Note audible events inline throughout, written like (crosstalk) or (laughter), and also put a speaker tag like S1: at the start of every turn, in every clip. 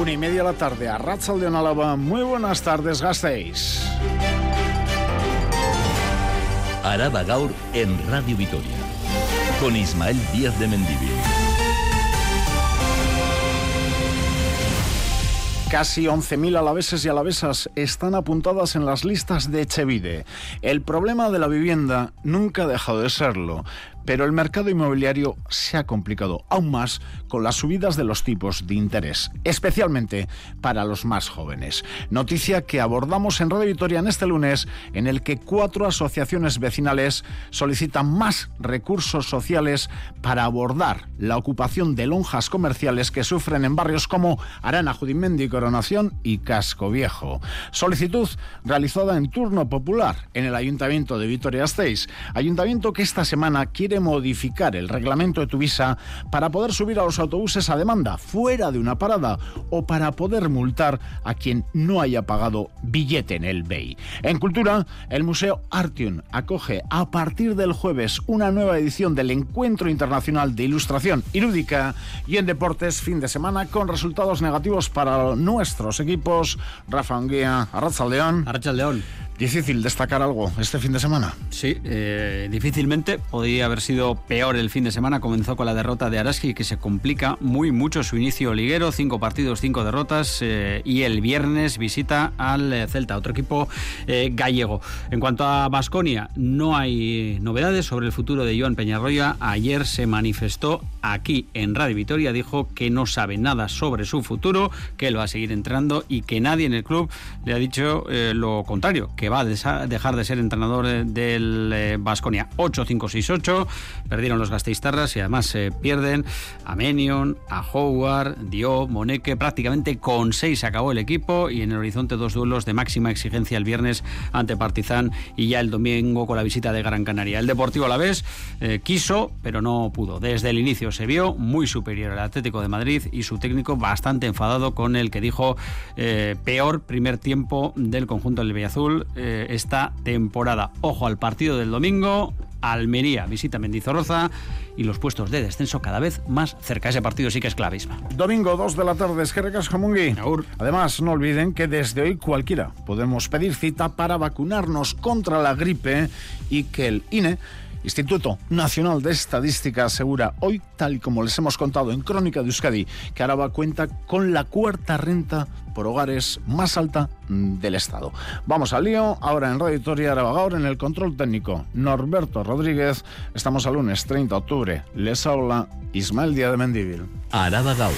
S1: Una y media de la tarde a Ratzal de Álava. Muy buenas tardes, gastéis.
S2: Araba Gaur en Radio Vitoria. Con Ismael Díaz de Mendivil.
S1: Casi 11.000 alaveses y alavesas están apuntadas en las listas de Echevide. El problema de la vivienda nunca ha dejado de serlo, pero el mercado inmobiliario se ha complicado aún más con las subidas de los tipos de interés, especialmente para los más jóvenes. Noticia que abordamos en Radio Victoria en este lunes, en el que cuatro asociaciones vecinales solicitan más recursos sociales para abordar la ocupación de lonjas comerciales que sufren en barrios como Arana, Judimendi, Coronación y Casco Viejo. Solicitud realizada en turno popular en el Ayuntamiento de Vitoria-Gasteiz, ayuntamiento que esta semana quiere modificar el reglamento de Tuvisa para poder subir a los autobuses a demanda fuera de una parada o para poder multar a quien no haya pagado billete en el BEI. En Cultura, el Museo Artium acoge a partir del jueves una nueva edición del Encuentro Internacional de Ilustración Irúdica y en Deportes fin de semana con resultados negativos para nuestros equipos. Rafa Anguía, Arracha León.
S3: León.
S1: Difícil destacar algo este fin de semana.
S3: Sí, eh, difícilmente. Podría haber sido peor el fin de semana. Comenzó con la derrota de Araski, que se complica muy mucho su inicio liguero. Cinco partidos, cinco derrotas. Eh, y el viernes visita al eh, Celta, otro equipo gallego. En cuanto a Basconia, no hay novedades sobre el futuro de Joan Peñarroya. Ayer se manifestó aquí en Radio Vitoria. Dijo que no sabe nada sobre su futuro, que él va a seguir entrando y que nadie en el club le ha dicho lo contrario, que va a dejar de ser entrenador del Vasconia. 8-5-6-8, perdieron los Gasteiztarras y además se pierden a Menion, a Howard, Diop, Moneque, prácticamente con 6 se acabó el equipo y en el horizonte dos duelos de máxima exigencia el viernes ante Partizan y ya el domingo con la visita de Gran Canaria. El Deportivo a la vez eh, quiso, pero no pudo. Desde el inicio se vio muy superior al Atlético de Madrid y su técnico bastante enfadado con el que dijo eh, peor primer tiempo del conjunto del Azul eh, esta temporada. Ojo al partido del domingo. Almería visita Mendizorroza y los puestos de descenso cada vez más cerca. Ese partido sí que es clavísimo.
S1: Domingo 2 de la tarde, Esquerrecas Jamungui. Además, no olviden que desde hoy cualquiera podemos pedir cita para vacunarnos contra la gripe y que el INE Instituto Nacional de Estadística asegura hoy, tal y como les hemos contado en Crónica de Euskadi, que Araba cuenta con la cuarta renta por hogares más alta del Estado. Vamos al lío, ahora en Radio Victoria en el control técnico Norberto Rodríguez. Estamos al lunes 30 de octubre. Les habla Ismael Díaz de Mendívil.
S2: Arabagaur.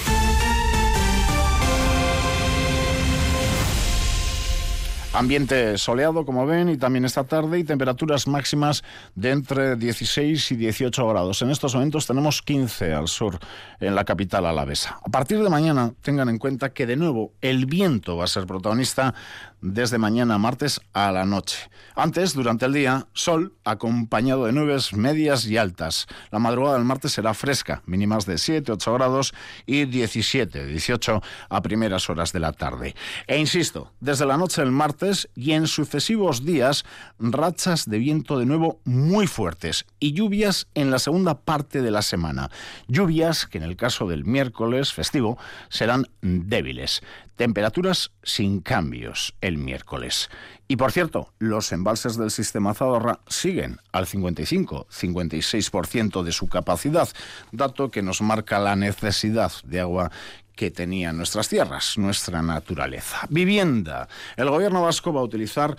S1: Ambiente soleado, como ven, y también esta tarde, y temperaturas máximas de entre 16 y 18 grados. En estos momentos tenemos 15 al sur, en la capital alavesa. A partir de mañana, tengan en cuenta que de nuevo el viento va a ser protagonista desde mañana martes a la noche. Antes, durante el día, sol acompañado de nubes medias y altas. La madrugada del martes será fresca, mínimas de 7, 8 grados y 17, 18 a primeras horas de la tarde. E insisto, desde la noche del martes y en sucesivos días, rachas de viento de nuevo muy fuertes y lluvias en la segunda parte de la semana. Lluvias que en el caso del miércoles festivo serán débiles. Temperaturas sin cambios el miércoles. Y por cierto, los embalses del sistema Zadorra siguen al 55-56% de su capacidad, dato que nos marca la necesidad de agua que tenían nuestras tierras, nuestra naturaleza. Vivienda. El gobierno vasco va a utilizar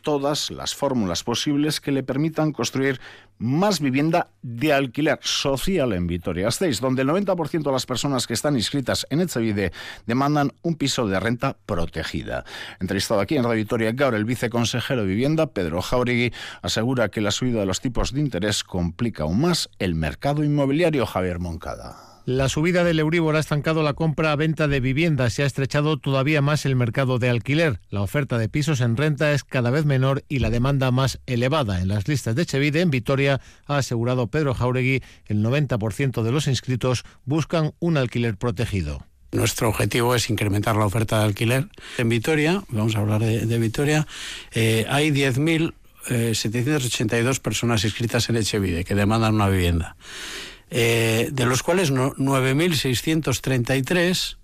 S1: todas las fórmulas posibles que le permitan construir más vivienda de alquiler social en Vitoria-Gasteiz, donde el 90% de las personas que están inscritas en Echevide demandan un piso de renta protegida. Entrevistado aquí en Radio Vitoria Gaur, el viceconsejero de Vivienda, Pedro Jauregui, asegura que la subida de los tipos de interés complica aún más el mercado inmobiliario, Javier Moncada.
S4: La subida del Euribor ha estancado la compra-venta de viviendas y ha estrechado todavía más el mercado de alquiler. La oferta de pisos en renta es cada vez menor y la demanda más elevada. En las listas de Chevide, en Vitoria, ha asegurado Pedro Jauregui, el 90% de los inscritos buscan un alquiler protegido.
S5: Nuestro objetivo es incrementar la oferta de alquiler. En Vitoria, vamos a hablar de, Vitoria, eh, hay 10.782 eh, personas inscritas en Echevide que demandan una vivienda. Eh, de los cuales 9.633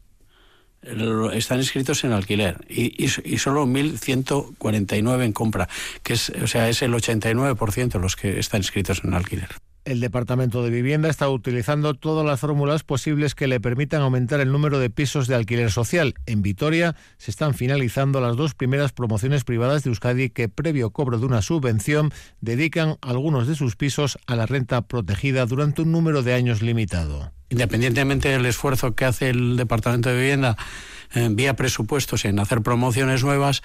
S5: están inscritos en alquiler y, y, solo 1.149 en compra, que es, o sea, es el 89% los que están inscritos en alquiler.
S4: El Departamento de Vivienda está utilizando todas las fórmulas posibles que le permitan aumentar el número de pisos de alquiler social. En Vitoria se están finalizando las dos primeras promociones privadas de Euskadi que, previo cobro de una subvención, dedican algunos de sus pisos a la renta protegida durante un número de años limitado.
S5: Independientemente del esfuerzo que hace el Departamento de Vivienda en vía presupuestos en hacer promociones nuevas,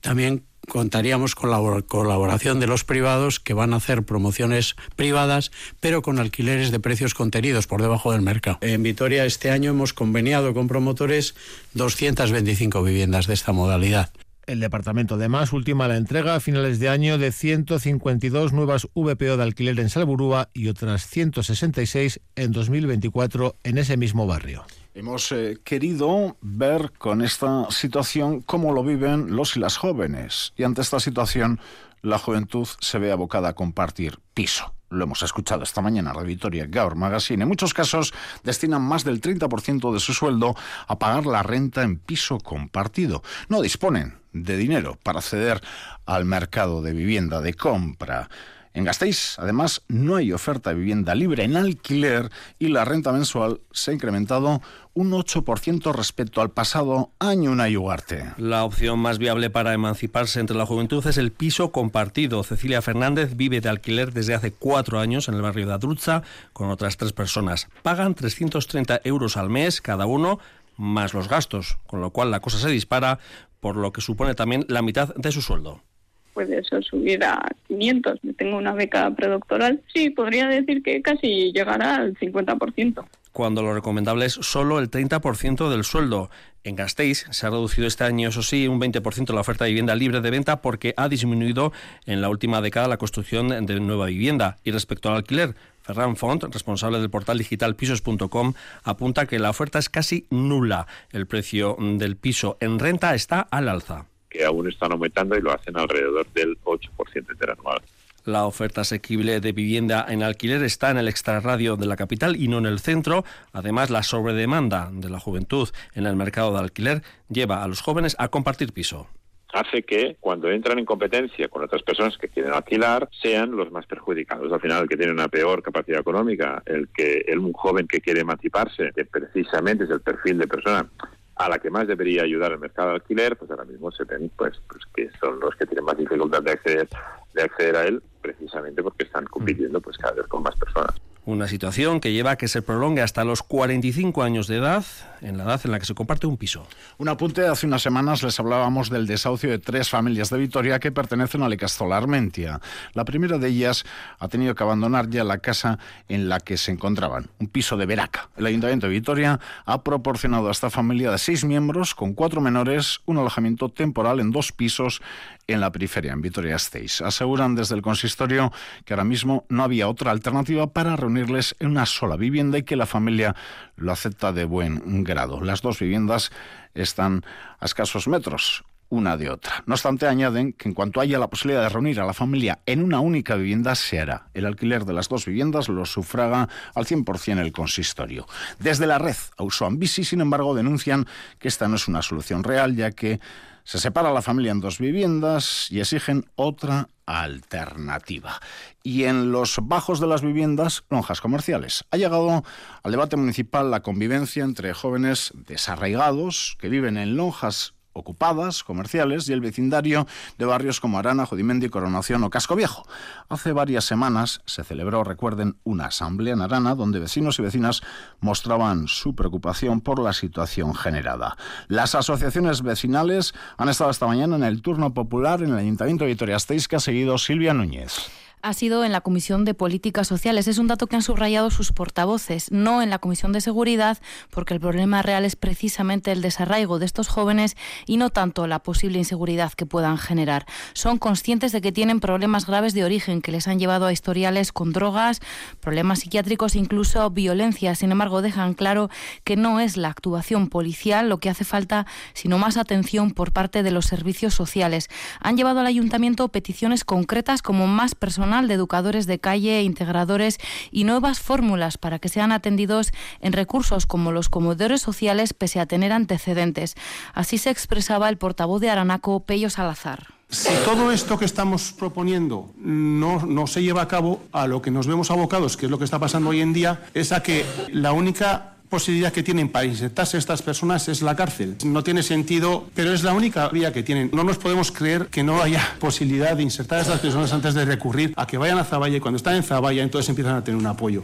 S5: también contaríamos con la colaboración de los privados que van a hacer promociones privadas, pero con alquileres de precios contenidos por debajo del mercado. En Vitoria este año hemos conveniado con promotores 225 viviendas de esta modalidad.
S4: El departamento además ultima la entrega a finales de año de 152 nuevas VPO de alquiler en Salburúa y otras 166 en 2024 en ese mismo barrio.
S1: Hemos eh, querido ver con esta situación cómo lo viven los y las jóvenes. Y ante esta situación, la juventud se ve abocada a compartir piso. Lo hemos escuchado esta mañana en Vitoria Gaur Magazine. En muchos casos destinan más del 30% de su sueldo a pagar la renta en piso compartido. No disponen de dinero para acceder al mercado de vivienda de compra. En Gasteiz, además, no hay oferta de vivienda libre en alquiler y la renta mensual se ha incrementado un 8% respecto al pasado año en Ayugarte.
S6: La opción más viable para emanciparse entre la juventud es el piso compartido. Cecilia Fernández vive de alquiler desde hace cuatro años en el barrio de Adrutza con otras tres personas. Pagan 330 euros al mes cada uno más los gastos, con lo cual la cosa se dispara, por lo que supone también la mitad de su sueldo
S7: puede eso subir a 500. Tengo una beca predoctoral. Sí, podría decir que casi llegará al 50%.
S6: Cuando lo recomendable es solo el 30% del sueldo. En Gasteiz se ha reducido este año, eso sí, un 20% la oferta de vivienda libre de venta porque ha disminuido en la última década la construcción de nueva vivienda. Y respecto al alquiler, Ferran Font, responsable del portal digital pisos.com, apunta que la oferta es casi nula. El precio del piso en renta está al alza
S8: que aún están aumentando y lo hacen alrededor del 8% interanual.
S6: La oferta asequible de vivienda en alquiler está en el extrarradio de la capital y no en el centro. Además, la sobredemanda de la juventud en el mercado de alquiler lleva a los jóvenes a compartir piso
S8: hace que cuando entran en competencia con otras personas que quieren alquilar sean los más perjudicados. Al final, el que tiene una peor capacidad económica, el que el un joven que quiere emanciparse, que precisamente es el perfil de persona a la que más debería ayudar el mercado de alquiler, pues ahora mismo se ven pues, pues que son los que tienen más dificultad de acceder, de acceder a él, precisamente porque están compitiendo pues cada vez con más personas.
S6: Una situación que lleva a que se prolongue hasta los 45 años de edad, en la edad en la que se comparte un piso.
S1: Un apunte, hace unas semanas les hablábamos del desahucio de tres familias de Vitoria que pertenecen a la Icastola Armentia. La primera de ellas ha tenido que abandonar ya la casa en la que se encontraban, un piso de Veraca. El Ayuntamiento de Vitoria ha proporcionado a esta familia de seis miembros, con cuatro menores, un alojamiento temporal en dos pisos en la periferia, en Vitoria-Gasteiz. Aseguran desde el consistorio que ahora mismo no había otra alternativa para reunirles en una sola vivienda y que la familia lo acepta de buen grado. Las dos viviendas están a escasos metros una de otra. No obstante, añaden que en cuanto haya la posibilidad de reunir a la familia en una única vivienda, se hará. El alquiler de las dos viviendas lo sufraga al 100% el consistorio. Desde la red Ausoambisi, sin embargo, denuncian que esta no es una solución real, ya que se separa la familia en dos viviendas y exigen otra alternativa. Y en los bajos de las viviendas, lonjas comerciales. Ha llegado al debate municipal la convivencia entre jóvenes desarraigados que viven en lonjas ocupadas, comerciales y el vecindario de barrios como Arana, Jodimendi, Coronación o Casco Viejo. Hace varias semanas se celebró, recuerden, una asamblea en Arana donde vecinos y vecinas mostraban su preocupación por la situación generada. Las asociaciones vecinales han estado esta mañana en el turno popular en el Ayuntamiento de Vitoria-Gasteiz que ha seguido Silvia Núñez
S9: ha sido en la Comisión de Políticas Sociales. Es un dato que han subrayado sus portavoces, no en la Comisión de Seguridad, porque el problema real es precisamente el desarraigo de estos jóvenes y no tanto la posible inseguridad que puedan generar. Son conscientes de que tienen problemas graves de origen que les han llevado a historiales con drogas, problemas psiquiátricos, incluso violencia. Sin embargo, dejan claro que no es la actuación policial lo que hace falta, sino más atención por parte de los servicios sociales. Han llevado al ayuntamiento peticiones concretas como más personas de educadores de calle, integradores y nuevas fórmulas para que sean atendidos en recursos como los comedores sociales pese a tener antecedentes. Así se expresaba el portavoz de Aranaco, Pello Salazar.
S10: Si todo esto que estamos proponiendo no, no, se lleva a cabo, a lo que nos vemos abocados, que es lo que está pasando hoy en día, es a que la única posibilidad que tienen para insertarse estas personas es la cárcel. No tiene sentido, pero es la única vía que tienen. No nos podemos creer que no haya (laughs) posibilidad de insertar a estas personas antes de recurrir a que vayan a Zaballa y cuando están en Zaballa entonces empiezan a tener un apoyo.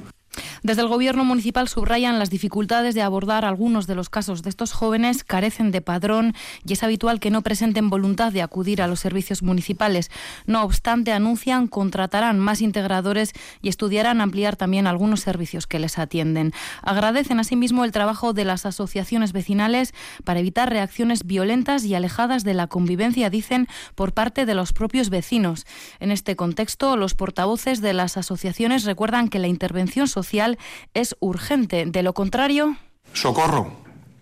S9: Desde el Gobierno municipal subrayan las dificultades de abordar algunos de los casos de estos jóvenes, carecen de padrón y es habitual que no presenten voluntad de acudir a los servicios municipales. No obstante, anuncian contratarán más integradores y estudiarán ampliar también algunos servicios que les atienden. Agradecen asimismo el trabajo de las asociaciones vecinales para evitar reacciones violentas y alejadas de la convivencia, dicen, por parte de los propios vecinos. En este contexto, los portavoces de las asociaciones recuerdan que la intervención social es urgente. De lo contrario.
S10: Socorro.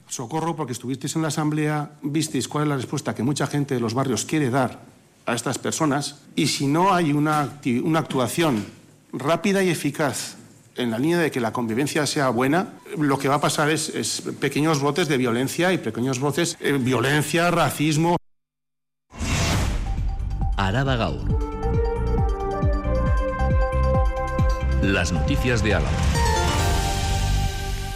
S10: Socorro porque estuvisteis en la Asamblea, visteis cuál es la respuesta que mucha gente de los barrios quiere dar a estas personas y si no hay una, una actuación rápida y eficaz en la línea de que la convivencia sea buena, lo que va a pasar es, es pequeños brotes de violencia y pequeños brotes de eh, violencia, racismo.
S2: Araba Gaur. Las noticias de Álava.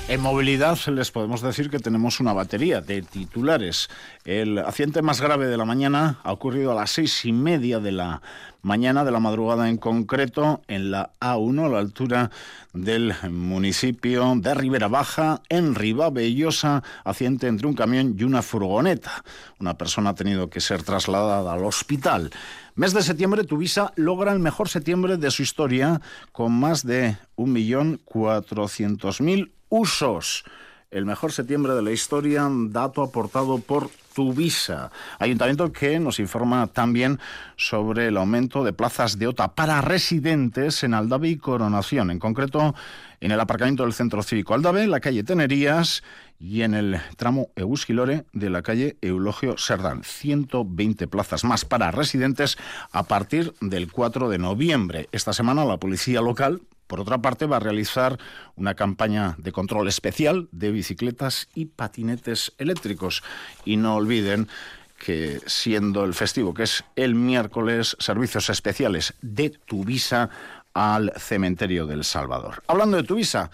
S1: En movilidad les podemos decir que tenemos una batería de titulares. El accidente más grave de la mañana ha ocurrido a las seis y media de la mañana, de la madrugada en concreto, en la A1, a la altura del municipio de Ribera Baja, en Ribabellosa, accidente entre un camión y una furgoneta. Una persona ha tenido que ser trasladada al hospital. Mes de septiembre, Tuvisa logra el mejor septiembre de su historia con más de 1.400.000 usos. El mejor septiembre de la historia, dato aportado por Tuvisa, ayuntamiento que nos informa también sobre el aumento de plazas de OTA para residentes en Aldave y Coronación, en concreto en el aparcamiento del Centro Cívico Aldave, la calle Tenerías y en el tramo Eusquilore de la calle Eulogio Serdán. 120 plazas más para residentes a partir del 4 de noviembre. Esta semana la policía local por otra parte, va a realizar una campaña de control especial de bicicletas y patinetes eléctricos. Y no olviden que siendo el festivo, que es el miércoles, servicios especiales de Tuvisa al cementerio del Salvador. Hablando de Tuvisa,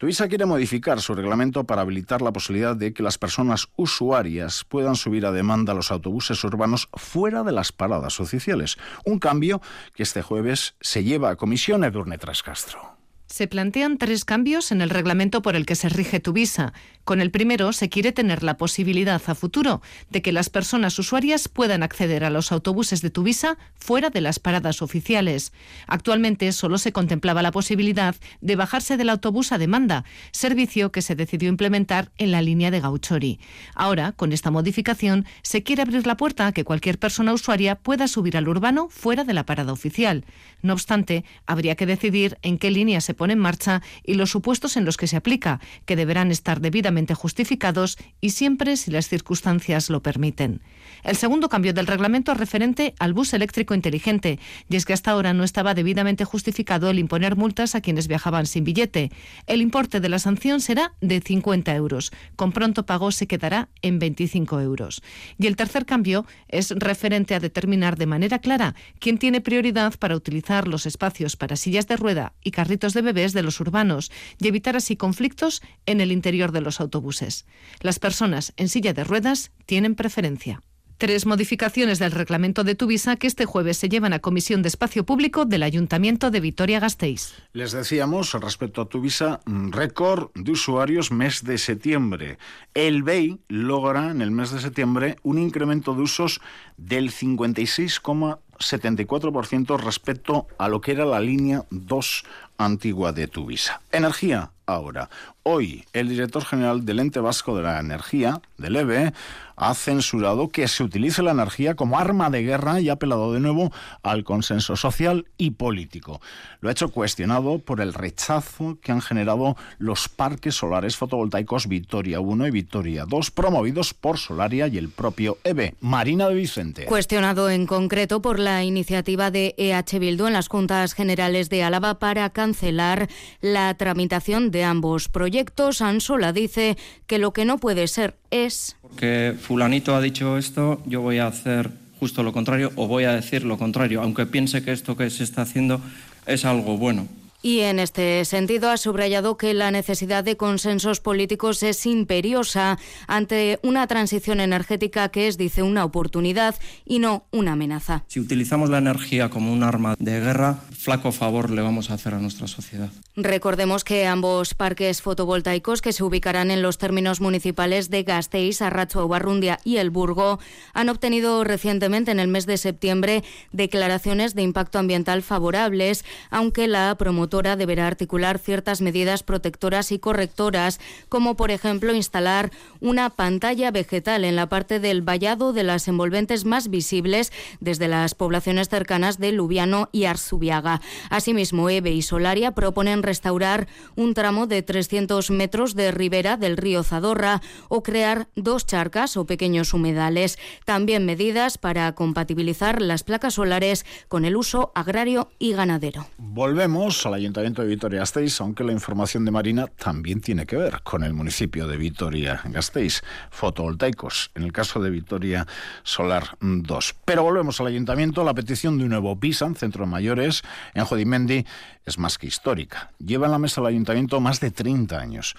S1: Tuvisa quiere modificar su reglamento para habilitar la posibilidad de que las personas usuarias puedan subir a demanda los autobuses urbanos fuera de las paradas oficiales. Un cambio que este jueves se lleva a comisión Edurne Trascastro.
S11: Se plantean tres cambios en el reglamento por el que se rige tu visa. Con el primero se quiere tener la posibilidad a futuro de que las personas usuarias puedan acceder a los autobuses de tu visa fuera de las paradas oficiales. Actualmente solo se contemplaba la posibilidad de bajarse del autobús a demanda, servicio que se decidió implementar en la línea de Gauchori. Ahora, con esta modificación, se quiere abrir la puerta a que cualquier persona usuaria pueda subir al urbano fuera de la parada oficial. No obstante, habría que decidir en qué línea se pone en marcha y los supuestos en los que se aplica, que deberán estar debidamente justificados y siempre si las circunstancias lo permiten. El segundo cambio del reglamento es referente al bus eléctrico inteligente, y es que hasta ahora no estaba debidamente justificado el imponer multas a quienes viajaban sin billete. El importe de la sanción será de 50 euros. Con pronto pago se quedará en 25 euros. Y el tercer cambio es referente a determinar de manera clara quién tiene prioridad para utilizar los espacios para sillas de rueda y carritos de de los urbanos y evitar así conflictos en el interior de los autobuses. Las personas en silla de ruedas tienen preferencia. Tres modificaciones del reglamento de Tuvisa que este jueves se llevan a Comisión de Espacio Público del Ayuntamiento de Vitoria-Gasteiz.
S1: Les decíamos, respecto a Tuvisa, récord de usuarios mes de septiembre. El BEI logra en el mes de septiembre un incremento de usos del 56,74% respecto a lo que era la línea 2 antigua de Tuvisa. Energía ahora. Hoy, el director general del Ente Vasco de la Energía, del EBE, ha censurado que se utilice la energía como arma de guerra y ha apelado de nuevo al consenso social y político. Lo ha hecho cuestionado por el rechazo que han generado los parques solares fotovoltaicos Victoria 1 y Victoria 2, promovidos por Solaria y el propio EBE. Marina de Vicente.
S12: Cuestionado en concreto por la iniciativa de EH Bildu en las Juntas Generales de Álava para cancelar la tramitación de ambos proyectos, Ansola dice que lo que no puede ser es...
S13: Porque fulanito ha dicho esto, yo voy a hacer justo lo contrario o voy a decir lo contrario, aunque piense que esto que se está haciendo es algo bueno.
S12: Y en este sentido ha subrayado que la necesidad de consensos políticos es imperiosa ante una transición energética que es, dice, una oportunidad y no una amenaza.
S13: Si utilizamos la energía como un arma de guerra, flaco favor le vamos a hacer a nuestra sociedad.
S12: Recordemos que ambos parques fotovoltaicos que se ubicarán en los términos municipales de Gasteiz, Arracho, Barrundia y El Burgo han obtenido recientemente en el mes de septiembre declaraciones de impacto ambiental favorables, aunque la promotora deberá articular ciertas medidas protectoras y correctoras, como por ejemplo instalar una pantalla vegetal en la parte del vallado de las envolventes más visibles desde las poblaciones cercanas de Lubiano y Arzubiaga. Asimismo, EVE y Solaria proponen restaurar un tramo de 300 metros de ribera del río Zadorra o crear dos charcas o pequeños humedales. También medidas para compatibilizar las placas solares con el uso agrario y ganadero.
S1: Volvemos a la Ayuntamiento de Vitoria-Gasteiz, aunque la información de Marina también tiene que ver con el municipio de Vitoria-Gasteiz. Fotovoltaicos, en el caso de Vitoria Solar 2. Pero volvemos al Ayuntamiento. La petición de un nuevo PISAN, Centro de Mayores, en Jodimendi, es más que histórica. Lleva en la mesa el Ayuntamiento más de 30 años.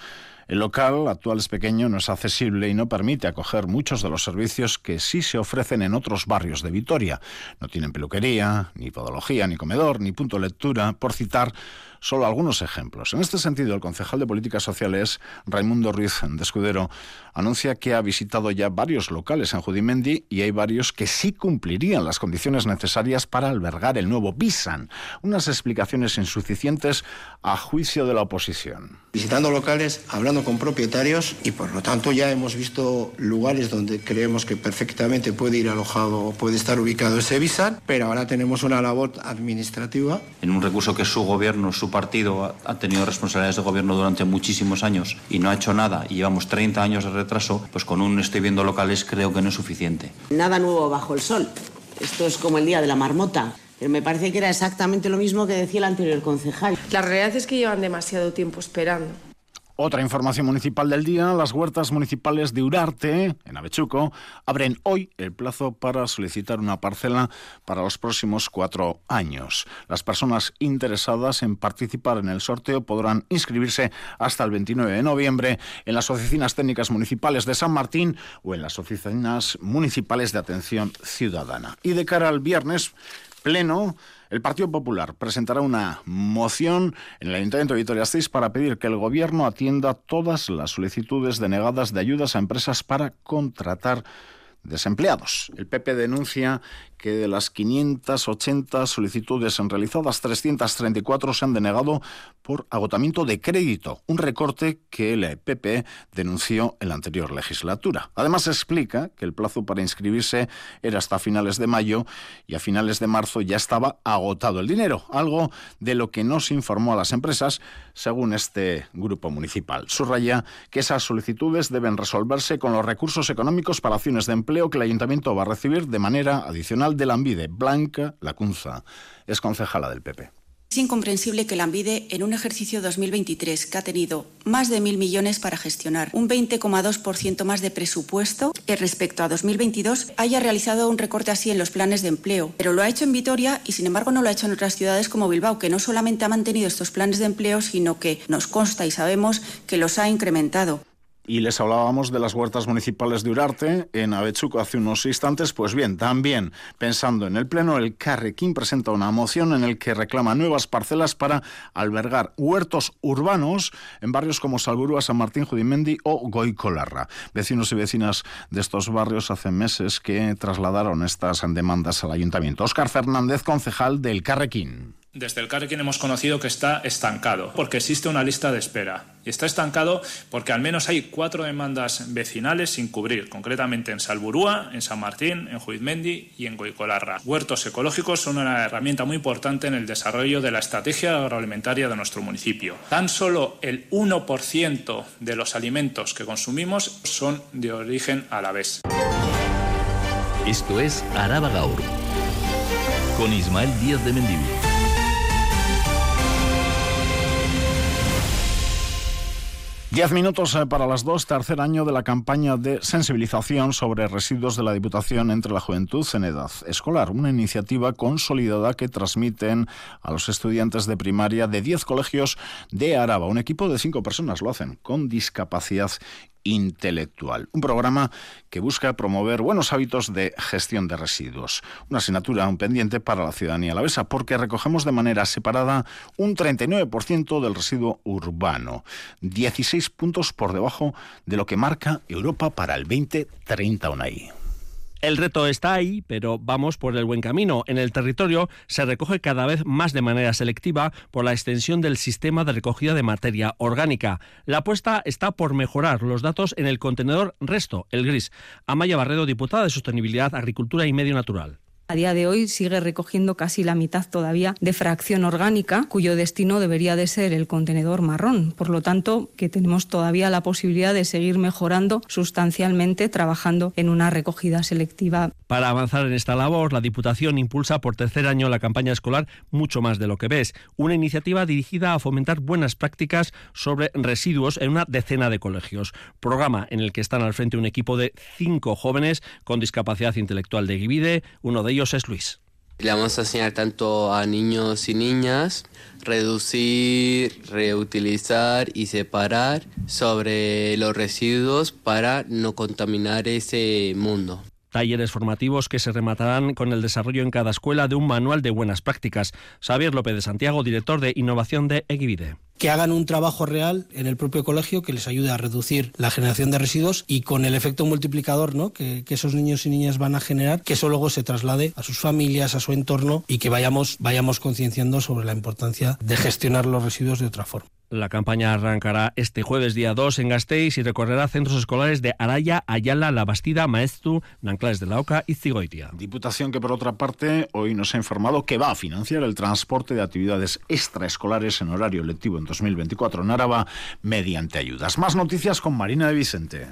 S1: El local actual es pequeño, no es accesible y no permite acoger muchos de los servicios que sí se ofrecen en otros barrios de Vitoria. No tienen peluquería, ni podología, ni comedor, ni punto de lectura, por citar solo algunos ejemplos. En este sentido, el concejal de Políticas Sociales, Raimundo Ruiz de Escudero, anuncia que ha visitado ya varios locales en Judimendi y hay varios que sí cumplirían las condiciones necesarias para albergar el nuevo BISAN. Unas explicaciones insuficientes a juicio de la oposición.
S14: Visitando locales, hablando con propietarios y por lo tanto ya hemos visto lugares donde creemos que perfectamente puede ir alojado, puede estar ubicado ese BISAN, pero ahora tenemos una labor administrativa.
S15: En un recurso que su gobierno, su partido ha tenido responsabilidades de gobierno durante muchísimos años y no ha hecho nada y llevamos 30 años de retraso, pues con un estoy viendo locales creo que no es suficiente.
S16: Nada nuevo bajo el sol. Esto es como el día de la marmota. Pero me parece que era exactamente lo mismo que decía el anterior concejal.
S17: La realidad es que llevan demasiado tiempo esperando.
S1: Otra información municipal del día, las huertas municipales de Urarte, en Avechuco, abren hoy el plazo para solicitar una parcela para los próximos cuatro años. Las personas interesadas en participar en el sorteo podrán inscribirse hasta el 29 de noviembre en las oficinas técnicas municipales de San Martín o en las oficinas municipales de atención ciudadana. Y de cara al viernes, pleno, el Partido Popular presentará una moción en el Ayuntamiento de Vitoria-Gasteiz para pedir que el Gobierno atienda todas las solicitudes denegadas de ayudas a empresas para contratar desempleados. El PP denuncia que de las 580 solicitudes realizadas, 334 se han denegado por agotamiento de crédito, un recorte que el PP denunció en la anterior legislatura. Además explica que el plazo para inscribirse era hasta finales de mayo y a finales de marzo ya estaba agotado el dinero, algo de lo que no se informó a las empresas, según este grupo municipal. Subraya que esas solicitudes deben resolverse con los recursos económicos para acciones de empleo que el ayuntamiento va a recibir de manera adicional de la Ambide. Blanca Lacunza es concejala del PP.
S18: Es incomprensible que la Ambide, en un ejercicio 2023 que ha tenido más de mil millones para gestionar, un 20,2% más de presupuesto respecto a 2022, haya realizado un recorte así en los planes de empleo. Pero lo ha hecho en Vitoria y, sin embargo, no lo ha hecho en otras ciudades como Bilbao, que no solamente ha mantenido estos planes de empleo, sino que nos consta y sabemos que los ha incrementado.
S1: Y les hablábamos de las huertas municipales de Urarte en Avechuco hace unos instantes. Pues bien, también pensando en el Pleno, el Carrequín presenta una moción en el que reclama nuevas parcelas para albergar huertos urbanos en barrios como Salburúa, San Martín, Judimendi o Goicolarra. Vecinos y vecinas de estos barrios hace meses que trasladaron estas demandas al ayuntamiento. Óscar Fernández, concejal del Carrequín.
S19: Desde el Carrequín hemos conocido que está estancado, porque existe una lista de espera. Y está estancado porque al menos hay cuatro demandas vecinales sin cubrir, concretamente en Salburúa, en San Martín, en Juizmendi y en Goicolarra. Huertos ecológicos son una herramienta muy importante en el desarrollo de la estrategia agroalimentaria de nuestro municipio. Tan solo el 1% de los alimentos que consumimos son de origen alavés.
S2: Esto es Araba Gaur, con Ismael Díaz de Mendivil.
S1: Diez minutos eh, para las dos, tercer año de la campaña de sensibilización sobre residuos de la Diputación entre la juventud en edad escolar, una iniciativa consolidada que transmiten a los estudiantes de primaria de 10 colegios de Araba. Un equipo de cinco personas lo hacen con discapacidad intelectual. Un programa que busca promover buenos hábitos de gestión de residuos. Una asignatura, un pendiente para la ciudadanía alavesa, porque recogemos de manera separada un 39% del residuo urbano, 16 puntos por debajo de lo que marca Europa para el 2030 UNAI.
S6: El reto está ahí, pero vamos por el buen camino. En el territorio se recoge cada vez más de manera selectiva por la extensión del sistema de recogida de materia orgánica. La apuesta está por mejorar los datos en el contenedor resto, el gris. Amaya Barredo, diputada de Sostenibilidad, Agricultura y Medio Natural.
S20: A día de hoy sigue recogiendo casi la mitad todavía de fracción orgánica, cuyo destino debería de ser el contenedor marrón. Por lo tanto, que tenemos todavía la posibilidad de seguir mejorando sustancialmente trabajando en una recogida selectiva.
S6: Para avanzar en esta labor, la Diputación impulsa por tercer año la campaña escolar Mucho más de lo que ves, una iniciativa dirigida a fomentar buenas prácticas sobre residuos en una decena de colegios. Programa en el que están al frente un equipo de cinco jóvenes con discapacidad intelectual de Givide, uno de ellos es Luis.
S21: Le vamos a enseñar tanto a niños y niñas reducir, reutilizar y separar sobre los residuos para no contaminar ese mundo
S6: talleres formativos que se rematarán con el desarrollo en cada escuela de un manual de buenas prácticas. Xavier López de Santiago, director de innovación de Equivide
S22: que hagan un trabajo real en el propio colegio que les ayude a reducir la generación de residuos y con el efecto multiplicador ¿no? que, que, esos niños y niñas van a generar, que eso luego se traslade a sus familias, a su entorno y que vayamos, vayamos concienciando sobre la importancia de gestionar los residuos de otra forma.
S6: La campaña arrancará este jueves día 2 en Gasteiz y recorrerá centros escolares de Araya, Ayala, La Bastida, Maestu, Nanclares de la Oca y Cigoitia.
S1: Diputación que por otra parte hoy nos ha informado que va a financiar el transporte de actividades extraescolares en horario lectivo en 2024 en Áraba mediante ayudas. Más noticias con Marina de Vicente.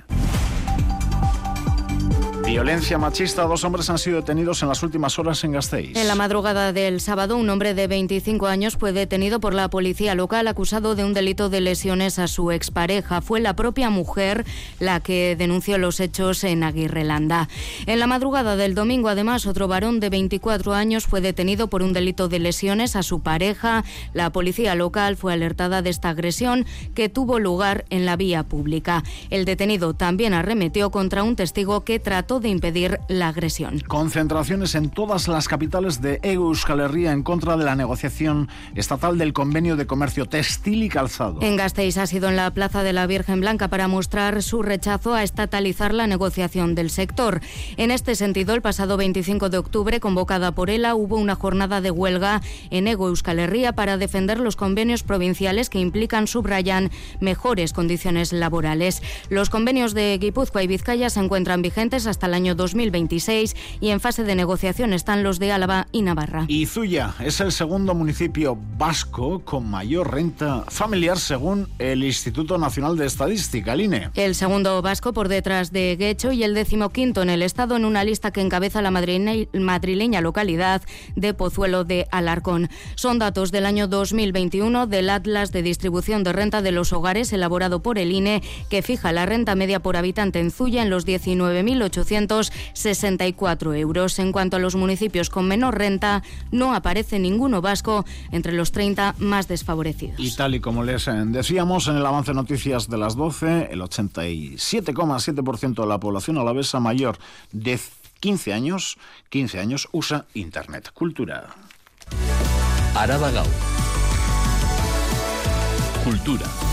S1: Violencia machista. Dos hombres han sido detenidos en las últimas horas en Gasteiz.
S12: En la madrugada del sábado, un hombre de 25 años fue detenido por la policía local acusado de un delito de lesiones a su expareja. Fue la propia mujer la que denunció los hechos en Aguirrelanda. En la madrugada del domingo, además, otro varón de 24 años fue detenido por un delito de lesiones a su pareja. La policía local fue alertada de esta agresión que tuvo lugar en la vía pública. El detenido también arremetió contra un testigo que trató de impedir la agresión.
S1: Concentraciones en todas las capitales de Euskal Herria en contra de la negociación estatal del convenio de comercio textil y calzado.
S12: En Gasteiz ha sido en la Plaza de la Virgen Blanca para mostrar su rechazo a estatalizar la negociación del sector. En este sentido, el pasado 25 de octubre, convocada por ELA, hubo una jornada de huelga en Ego Euskal Herria para defender los convenios provinciales que implican, subrayan, mejores condiciones laborales. Los convenios de Guipúzcoa y Vizcaya se encuentran vigentes hasta el año 2026 y en fase de negociación están los de Álava y Navarra.
S1: Izuya es el segundo municipio vasco con mayor renta familiar según el Instituto Nacional de Estadística, el INE.
S12: El segundo vasco por detrás de Guecho y el decimoquinto en el estado en una lista que encabeza la madrileña localidad de Pozuelo de Alarcón. Son datos del año 2021 del Atlas de Distribución de Renta de los Hogares elaborado por el INE que fija la renta media por habitante en Zuya en los 19.800 64 euros. En cuanto a los municipios con menor renta, no aparece ninguno vasco entre los 30 más desfavorecidos.
S1: Y tal y como les eh, decíamos en el avance noticias de las 12, el 87,7% de la población alavesa mayor de 15 años, 15 años usa Internet. Cultura.
S2: Araba Cultura.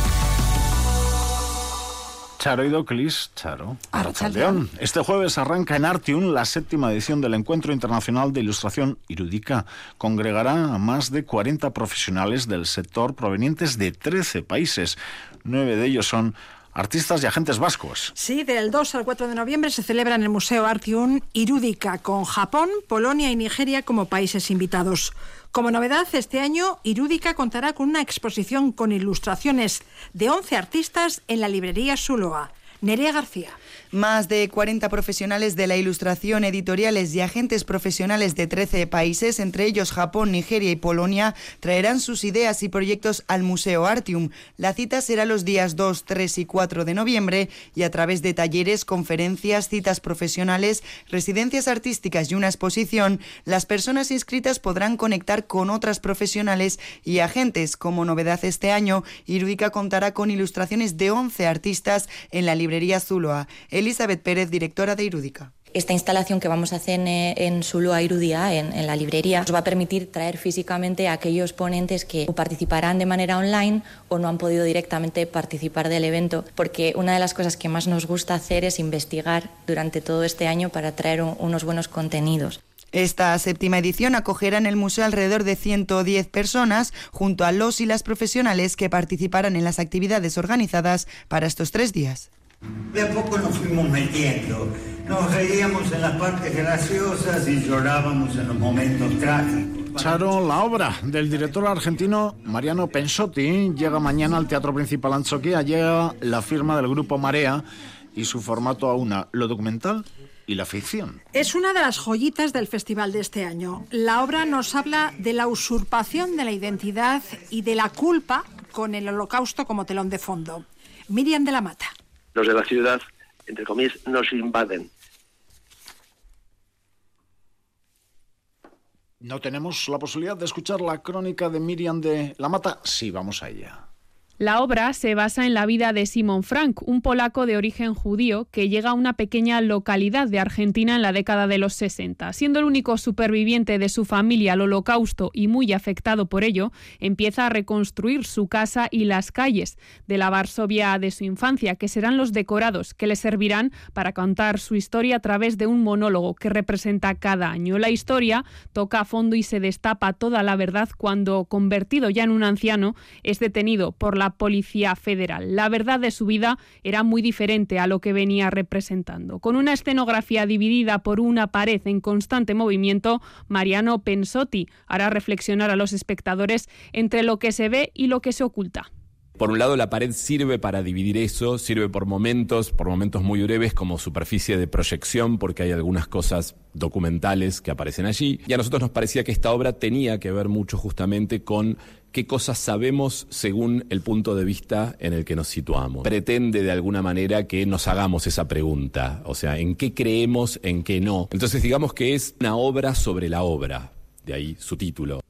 S1: Charo y Doclis, Charo. Arrachaldeón. Este jueves arranca en Artium la séptima edición del Encuentro Internacional de Ilustración Irudica. Congregará a más de 40 profesionales del sector provenientes de 13 países. Nueve de ellos son artistas y agentes vascos.
S23: Sí, del 2 al 4 de noviembre se celebra en el Museo Artium Irúdica, con Japón, Polonia y Nigeria como países invitados. Como novedad, este año Irúdica contará con una exposición con ilustraciones de 11 artistas en la librería Suloa. Nerea García.
S24: Más de 40 profesionales de la ilustración, editoriales y agentes profesionales de 13 países, entre ellos Japón, Nigeria y Polonia, traerán sus ideas y proyectos al Museo Artium. La cita será los días 2, 3 y 4 de noviembre y a través de talleres, conferencias, citas profesionales, residencias artísticas y una exposición, las personas inscritas podrán conectar con otras profesionales y agentes. Como novedad este año, Irudica contará con ilustraciones de 11 artistas en la librería Zuloa. Elizabeth Pérez, directora de Irúdica.
S25: Esta instalación que vamos a hacer en, Zulua Irudia, en, en, la librería, nos va a permitir traer físicamente a aquellos ponentes que participarán de manera online o no han podido directamente participar del evento, porque una de las cosas que más nos gusta hacer es investigar durante todo este año para traer un, unos buenos contenidos.
S24: Esta séptima edición acogerá en el museo alrededor de 110 personas, junto a los y las profesionales que participarán en las actividades organizadas para estos tres días.
S26: De a poco nos fuimos metiendo. Nos reíamos en las partes graciosas y llorábamos en los momentos trágicos.
S1: Charo, la obra del director argentino Mariano Pensotti llega mañana al Teatro Principal Anchoquia. Llega la firma del grupo Marea y su formato a una, lo documental y la ficción.
S23: Es una de las joyitas del festival de este año. La obra nos habla de la usurpación de la identidad y de la culpa con el holocausto como telón de fondo. Miriam de la Mata
S27: los de la ciudad, entre comillas, nos invaden.
S1: ¿No tenemos la posibilidad de escuchar la crónica de Miriam de la Mata? Sí, vamos a ella.
S28: La obra se basa en la vida de Simon Frank, un polaco de origen judío que llega a una pequeña localidad de Argentina en la década de los 60. Siendo el único superviviente de su familia al holocausto y muy afectado por ello, empieza a reconstruir su casa y las calles de la Varsovia de su infancia, que serán los decorados que le servirán para contar su historia a través de un monólogo que representa cada año. La historia toca a fondo y se destapa toda la verdad cuando, convertido ya en un anciano, es detenido por la Policía Federal. La verdad de su vida era muy diferente a lo que venía representando. Con una escenografía dividida por una pared en constante movimiento, Mariano Pensotti hará reflexionar a los espectadores entre lo que se ve y lo que se oculta.
S29: Por un lado, la pared sirve para dividir eso, sirve por momentos, por momentos muy breves como superficie de proyección, porque hay algunas cosas documentales que aparecen allí. Y a nosotros nos parecía que esta obra tenía que ver mucho justamente con qué cosas sabemos según el punto de vista en el que nos situamos. Pretende de alguna manera que nos hagamos esa pregunta, o sea, en qué creemos, en qué no. Entonces digamos que es una obra sobre la obra, de ahí su título.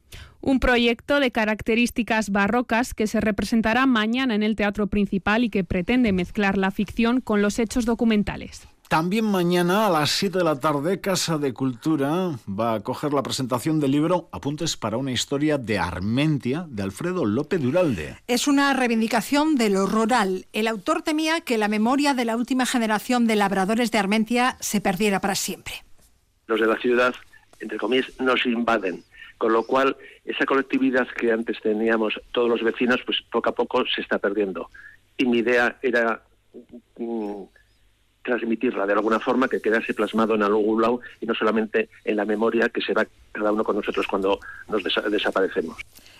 S28: Un proyecto de características barrocas que se representará mañana en el Teatro Principal y que pretende mezclar la ficción con los hechos documentales.
S1: También mañana a las 7 de la tarde, Casa de Cultura va a coger la presentación del libro Apuntes para una historia de Armentia de Alfredo López Duralde.
S23: Es una reivindicación de lo rural. El autor temía que la memoria de la última generación de labradores de Armentia se perdiera para siempre.
S27: Los de la ciudad, entre comillas, nos invaden con lo cual esa colectividad que antes teníamos todos los vecinos, pues poco a poco se está perdiendo. Y mi idea era mm, transmitirla de alguna forma, que quedase plasmado en algún lado y no solamente en la memoria que se va cada uno con nosotros cuando nos desaparecemos.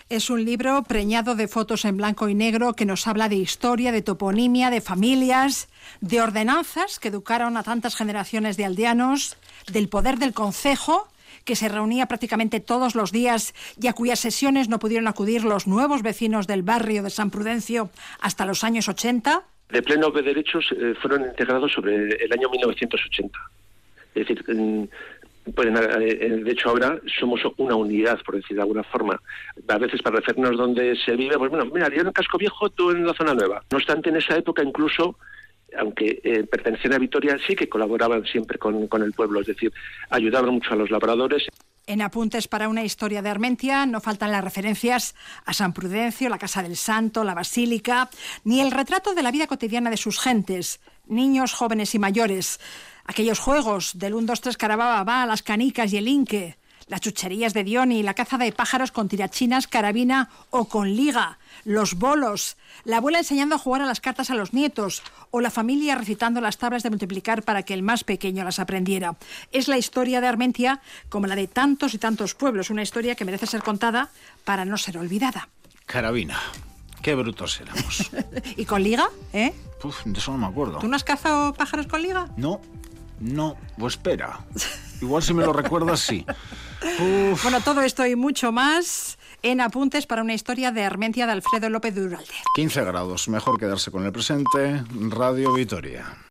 S23: Es un libro preñado de fotos en blanco y negro que nos habla de historia, de toponimia, de familias, de ordenanzas que educaron a tantas generaciones de aldeanos, del poder del concejo que se reunía prácticamente todos los días y a cuyas sesiones no pudieron acudir los nuevos vecinos del barrio de San Prudencio hasta los años 80?
S27: De pleno de derechos eh, fueron integrados sobre el año 1980. Es decir, pues, de hecho ahora somos una unidad, por decir de alguna forma. A veces para referirnos dónde se vive, pues bueno, mira, yo en el casco viejo, tú en la zona nueva. No obstante, en esa época incluso aunque eh, pertenecían a Vitoria, sí que colaboraban siempre con, con, el pueblo, es decir, ayudaban mucho a los labradores.
S23: En Apuntes para una historia de Armentia no faltan las referencias a San Prudencio, la Casa del Santo, la Basílica, ni el retrato de la vida cotidiana de sus gentes, niños, jóvenes y mayores. Aquellos juegos del 1, 2, 3 Carababa, las canicas y el inque, las chucherías de Dioni, la caza de pájaros con tirachinas, carabina o con liga, los bolos, la abuela enseñando a jugar a las cartas a los nietos o la familia recitando las tablas de multiplicar para que el más pequeño las aprendiera. Es la historia de Armentia como la de tantos y tantos pueblos, una historia que merece ser contada para no ser olvidada.
S1: Carabina. Qué brutos éramos. (laughs)
S23: ¿Y con liga? ¿Eh?
S1: De eso no me acuerdo.
S23: ¿Tú no has cazado pájaros con liga?
S1: No, no, pues espera. Igual si me lo recuerdas, sí.
S23: Bueno, todo esto y mucho más en Apuntes para una historia de Armentia de Alfredo López Duralde.
S1: 15 grados, mejor quedarse con el presente. Radio Vitoria.